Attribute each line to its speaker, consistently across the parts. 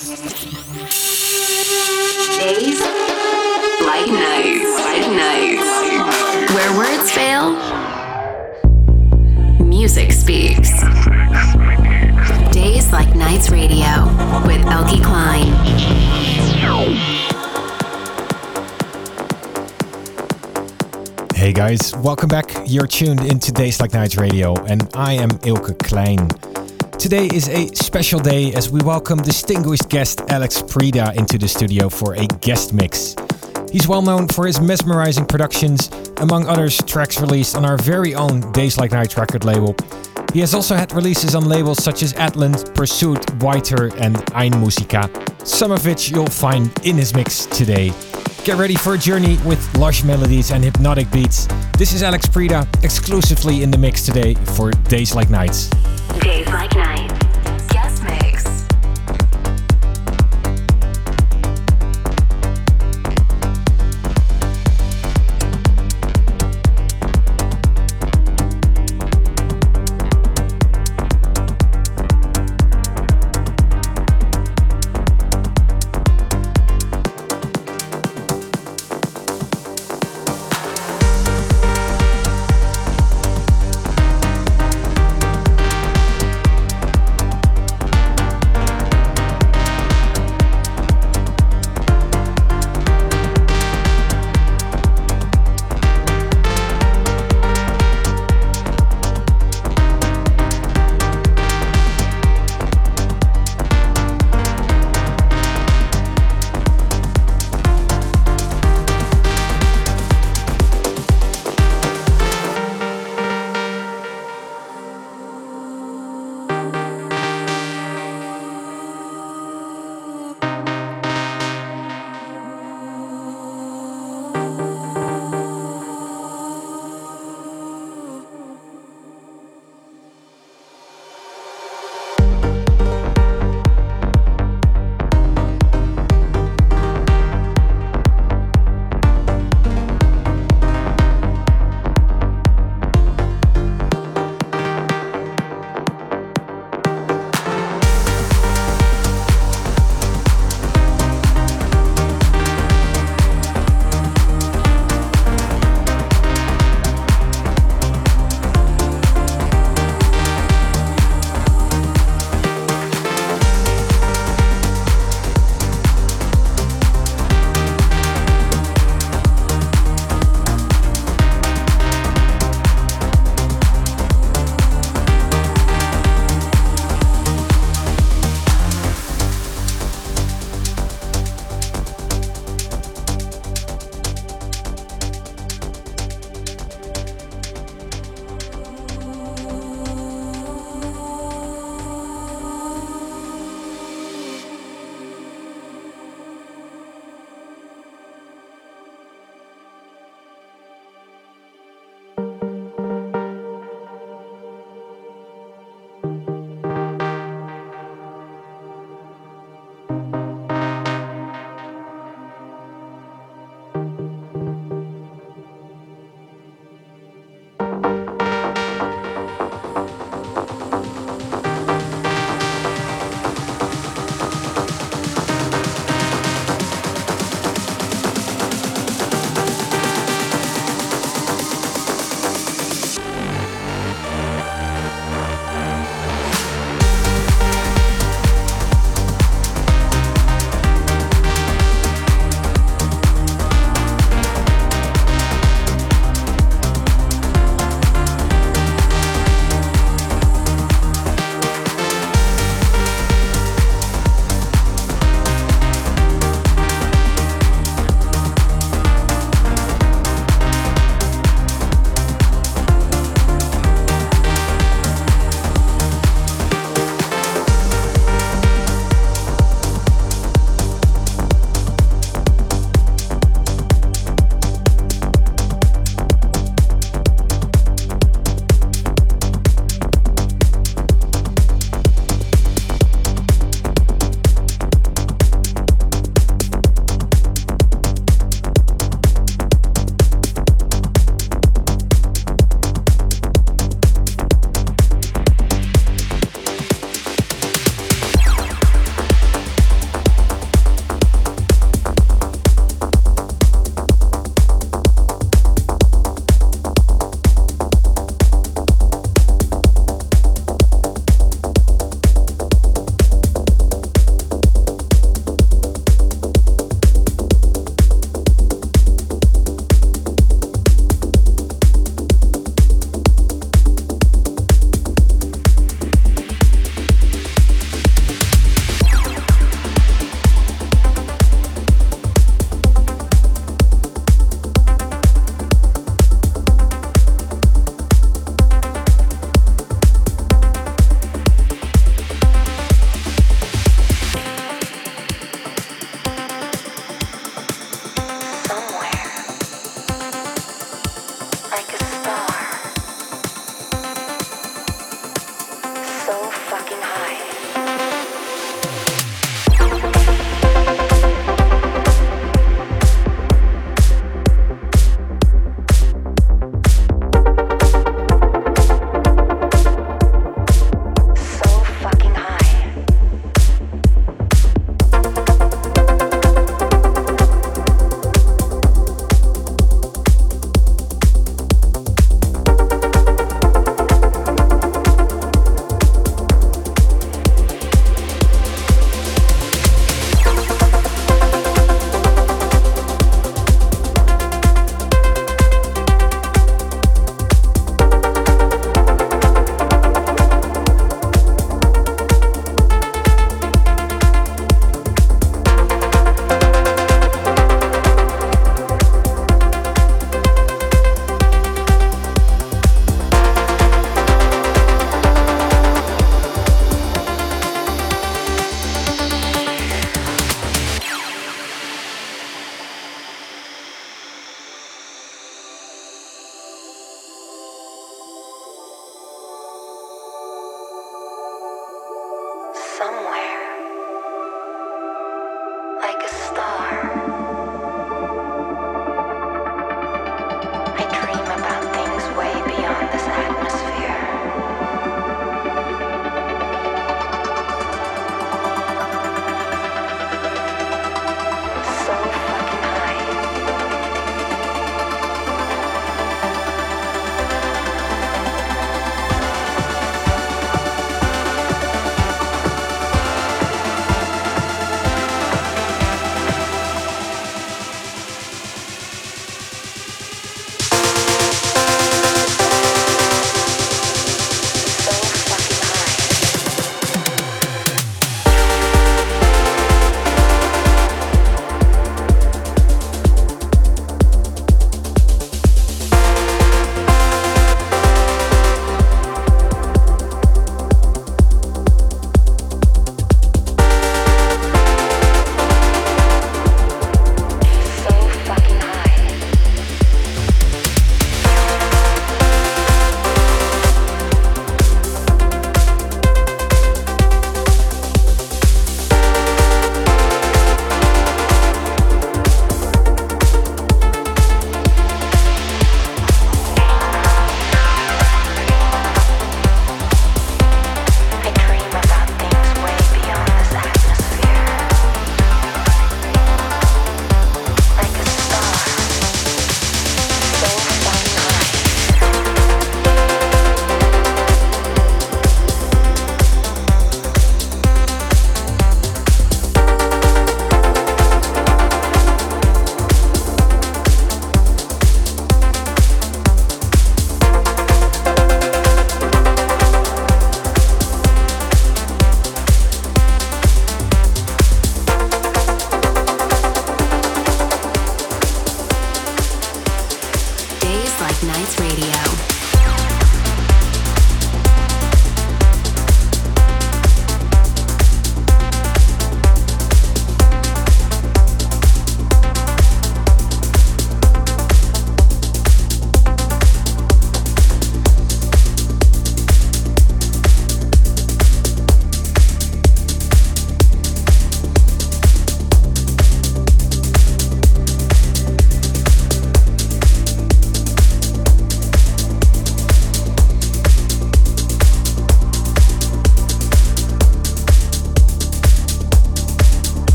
Speaker 1: Days like nights. Where words fail, music speaks. Days like nights radio with Kleijn.
Speaker 2: Hey guys, welcome back. You're tuned into Days Like Nights Radio, and I am Eelke Kleijn. Today is a special day as we welcome distinguished guest Alex Preda into the studio for a guest mix. He's well known for his mesmerizing productions, among others, tracks released on our very own Days Like Nights record label. He has also had releases on labels such as Atlant, Pursuit, Whiter, and Einmusica, some of which you'll find in his mix today. Get ready for a journey with lush melodies and hypnotic beats. This is Alex Preda, exclusively in the mix today for Days Like Nights.
Speaker 1: Days like nights.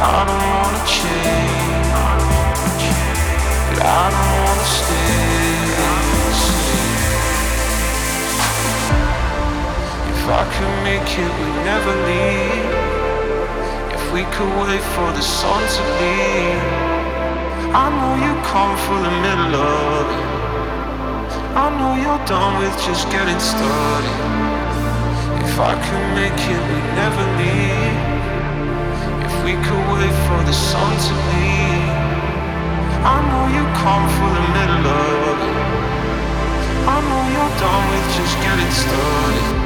Speaker 1: I don't wanna change, but I don't wanna stay.
Speaker 3: If I could make it, we'd never leave. If we could wait for the sun to leave. I know you come from the middle of it. I know you're done with just getting started. If I could make it, we'd never leave we could wait for the sun to leave. I know you come for the middle of it. I know you're done with just getting started.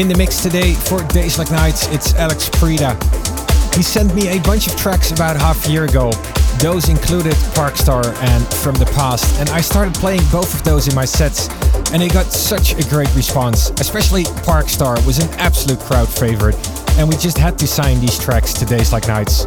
Speaker 2: In the mix today for Days Like Nights, it's Alex Preda. He sent me a bunch of tracks about half a year ago. Those included Parkstar and From the Past, and I started playing both of those in my sets, and it got such a great response. Especially Parkstar was an absolute crowd favorite, and we just had to sign these tracks to Days Like Nights.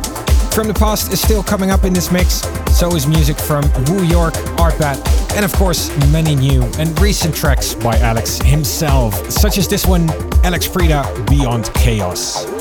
Speaker 2: From the Past is still coming up in this mix, so is music from Woo York, Artbat, and of course many new and recent tracks by Alex himself, such as this one, Alex Preda Beyond Chaos.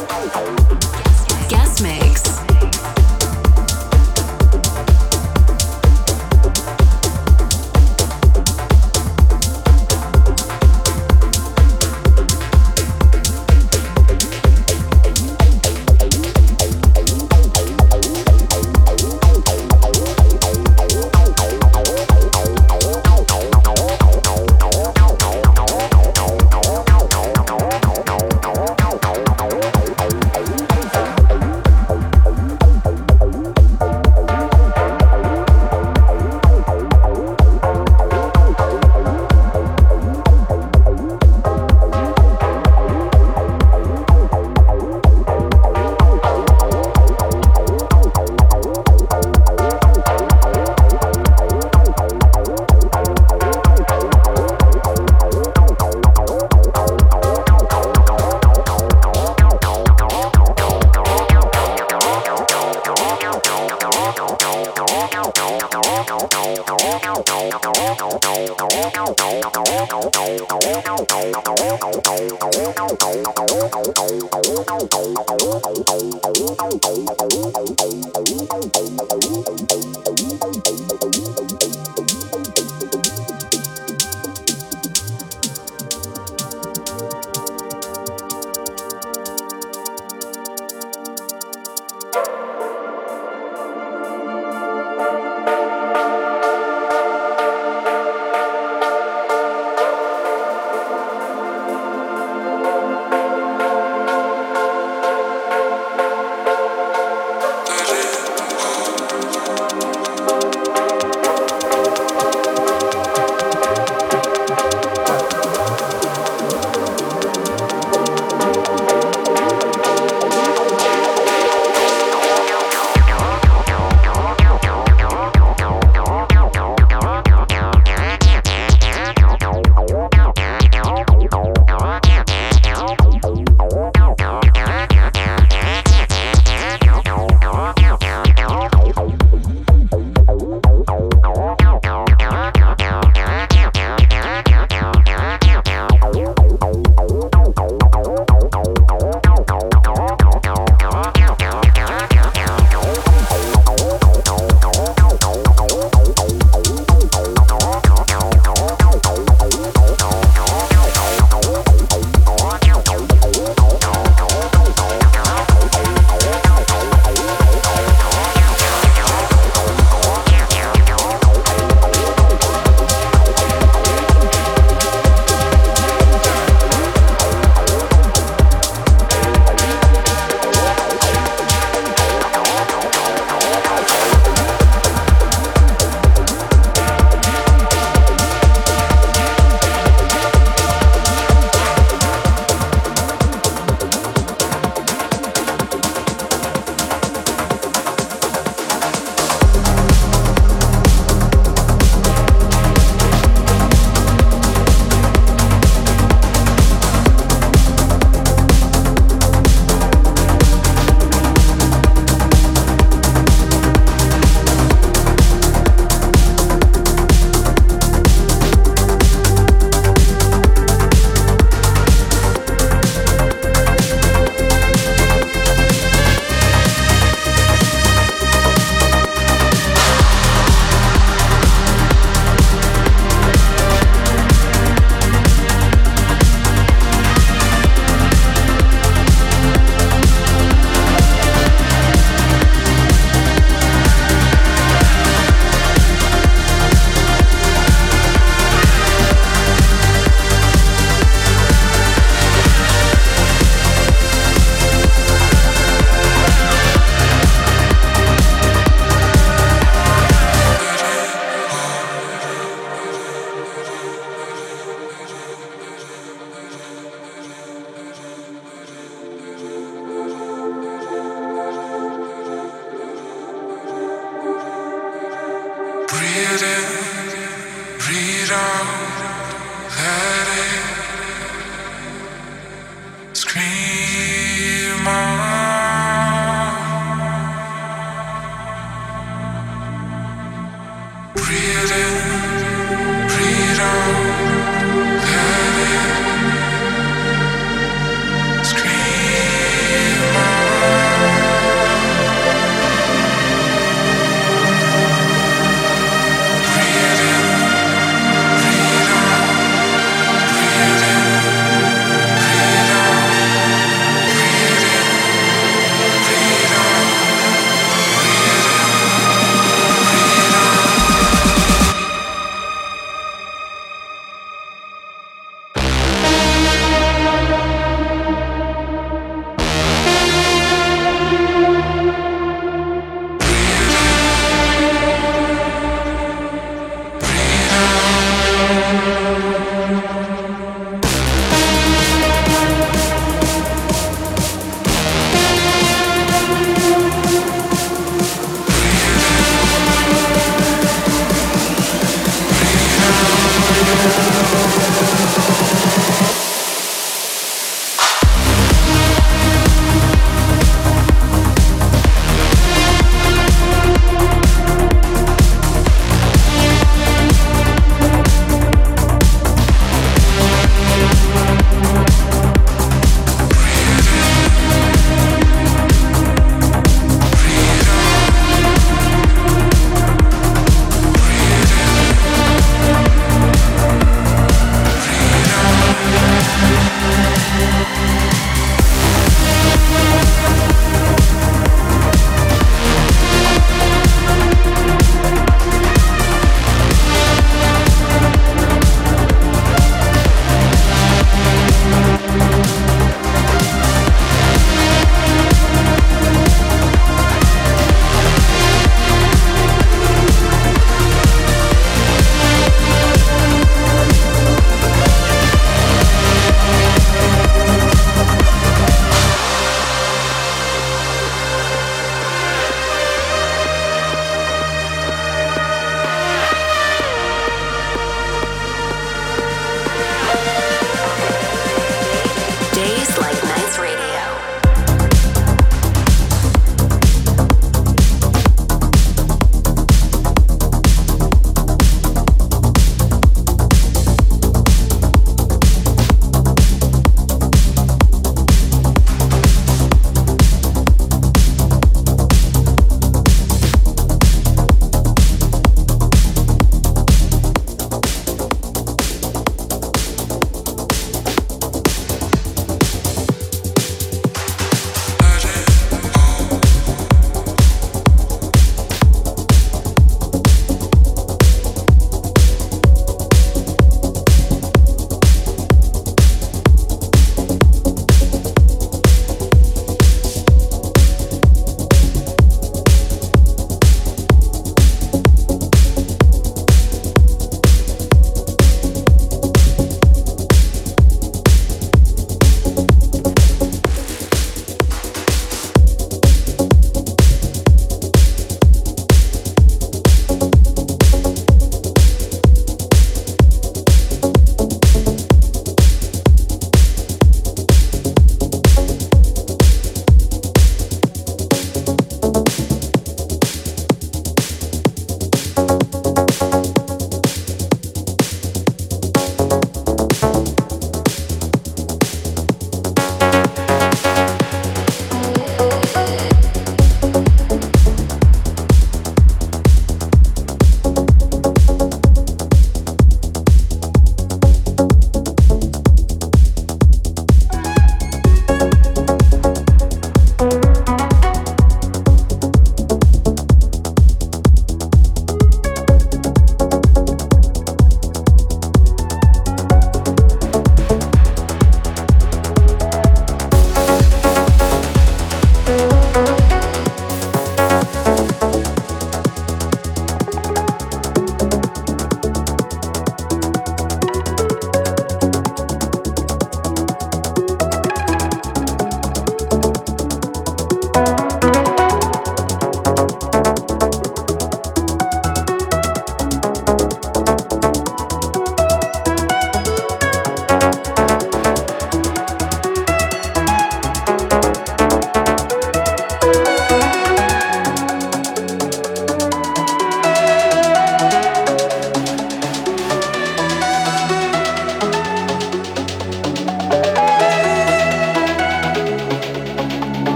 Speaker 2: created.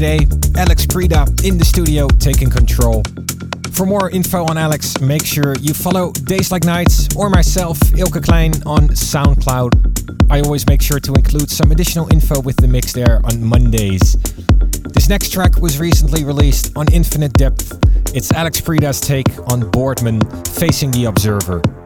Speaker 2: Today. Alex Preda in the studio taking control. For more info on Alex, make sure you follow Days Like Nights or myself, Eelke Kleijn, on SoundCloud. I always make sure to include some additional info with the mix there on Mondays. This next track was recently released on Infinite Depth. It's Alex Preda's take on Boardman facing the Observer.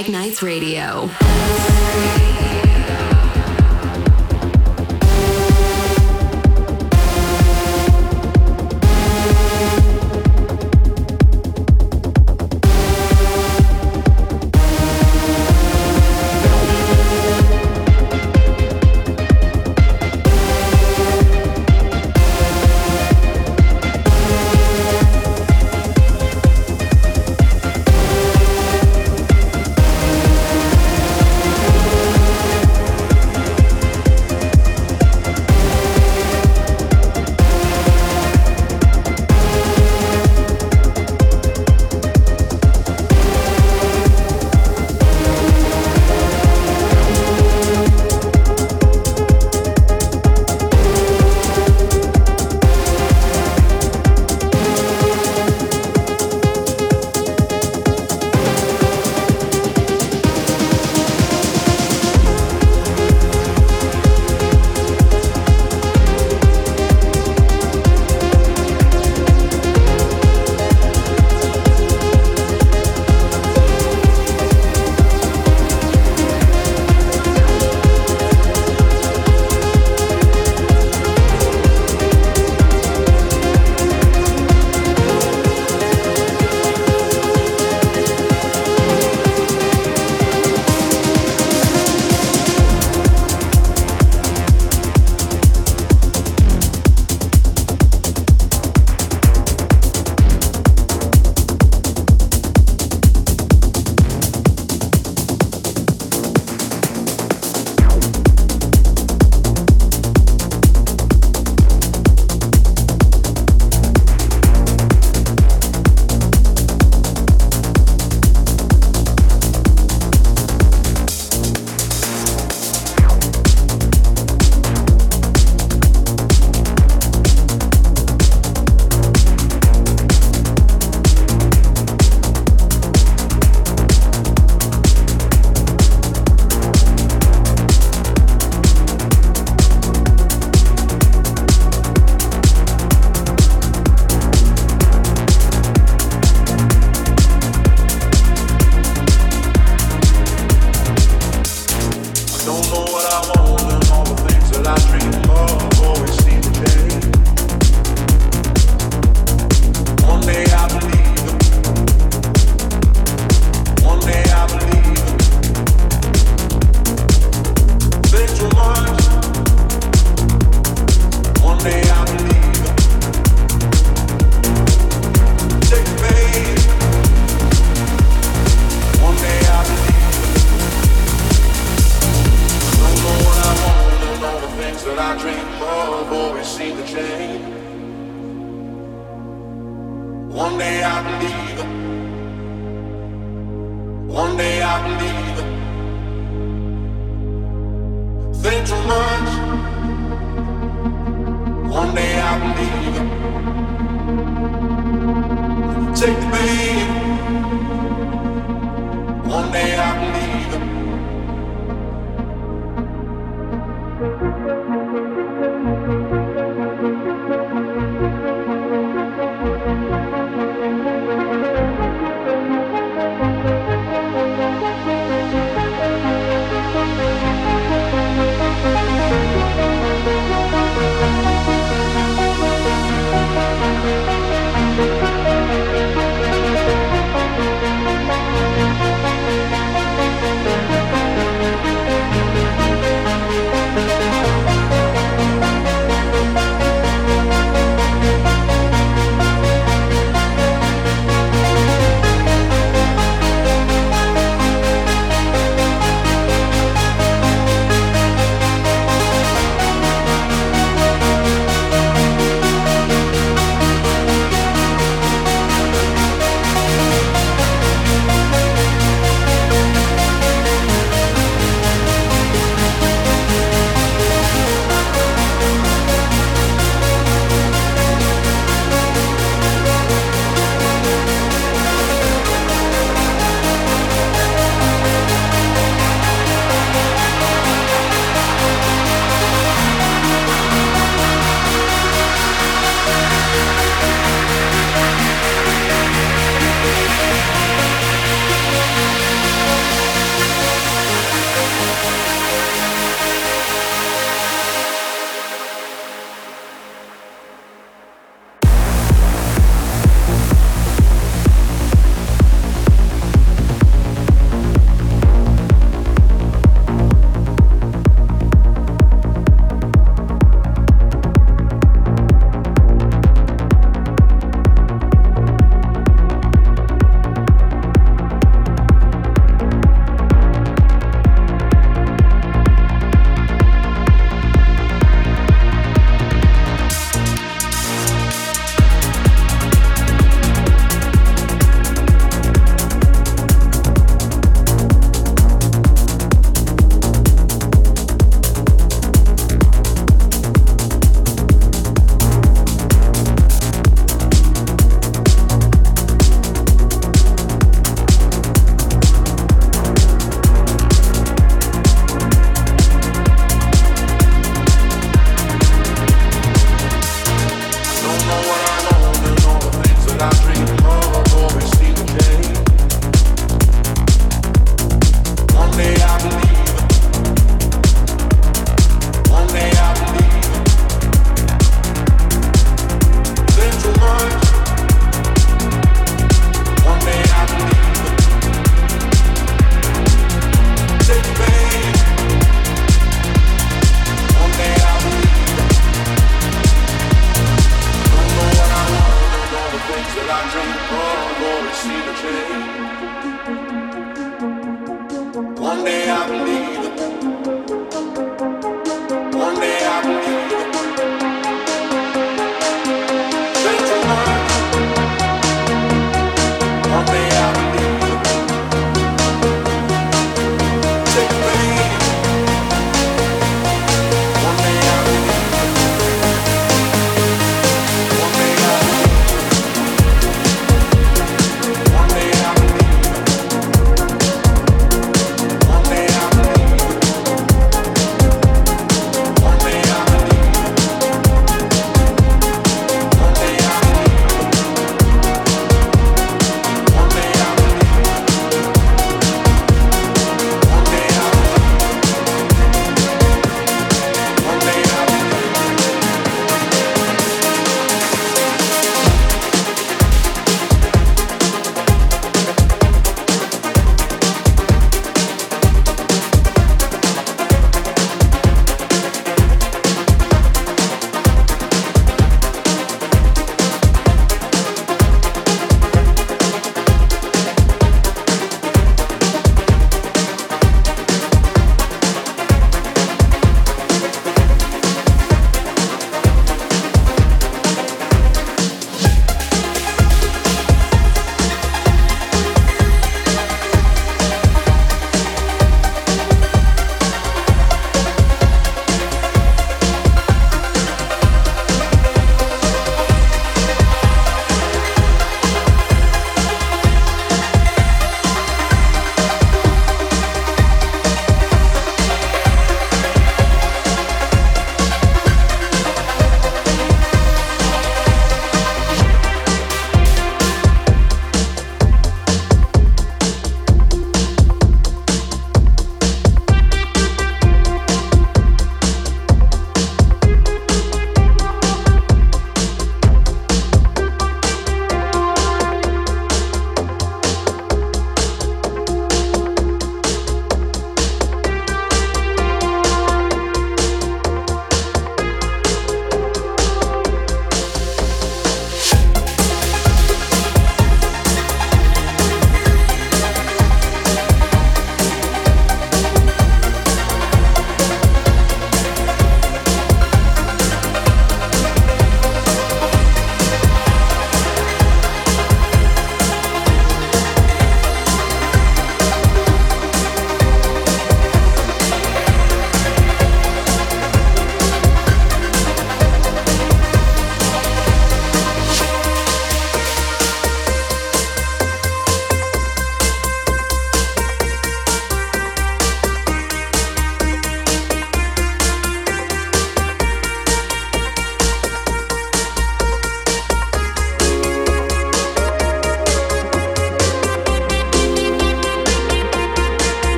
Speaker 3: Like Nights Radio.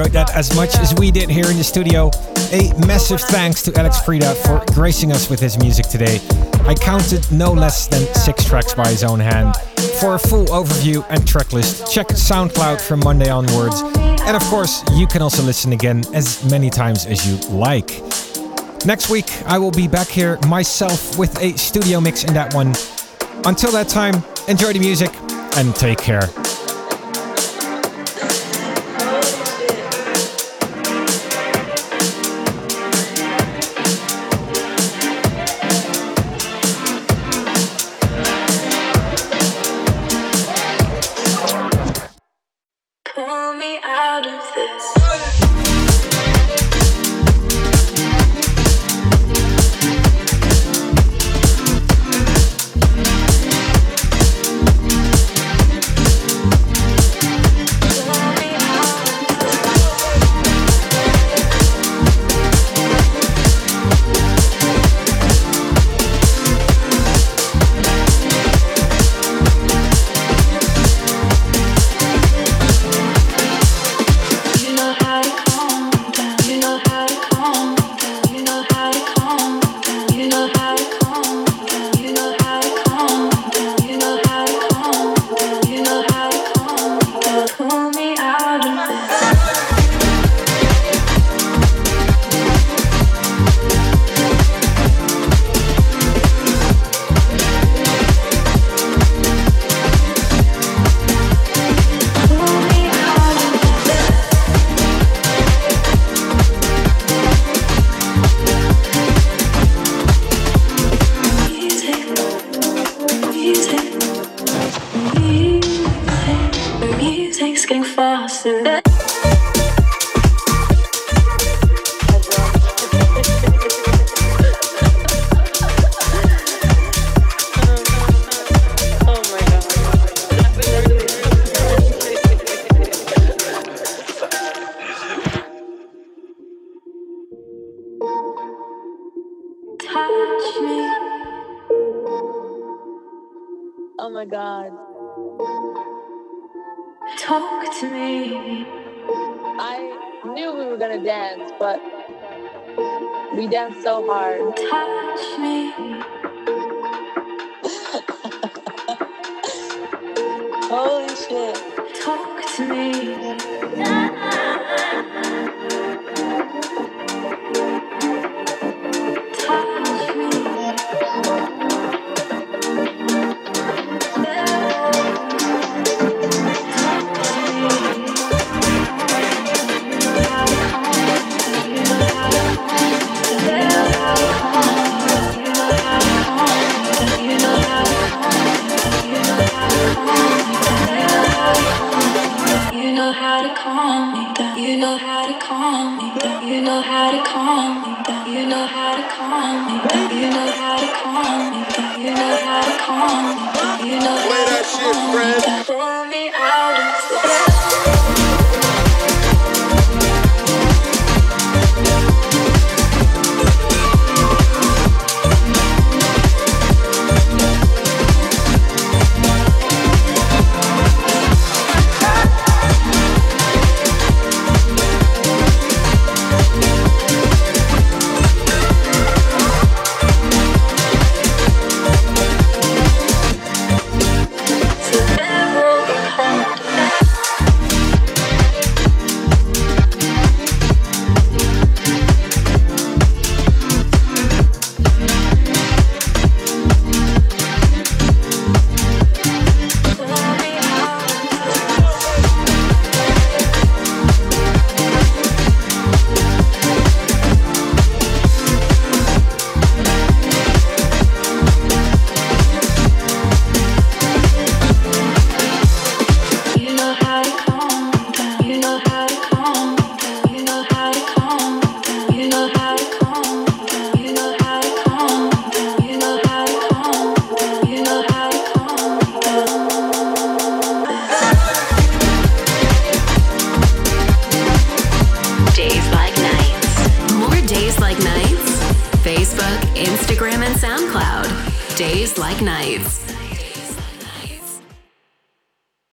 Speaker 2: Enjoyed that as much as we did here in the studio. A massive thanks to Alex Preda for gracing us with his music today. I counted no less than six tracks by his own hand. For a full overview and tracklist, check SoundCloud from Monday onwards. And of course, you can also listen again as many times as you like. Next week, I will be back here myself with a studio mix in that one. Until that time, enjoy the music and take care.
Speaker 4: So hard.
Speaker 5: Touch me.
Speaker 4: Holy shit.
Speaker 5: Talk to me. Instagram and SoundCloud. Days like nights.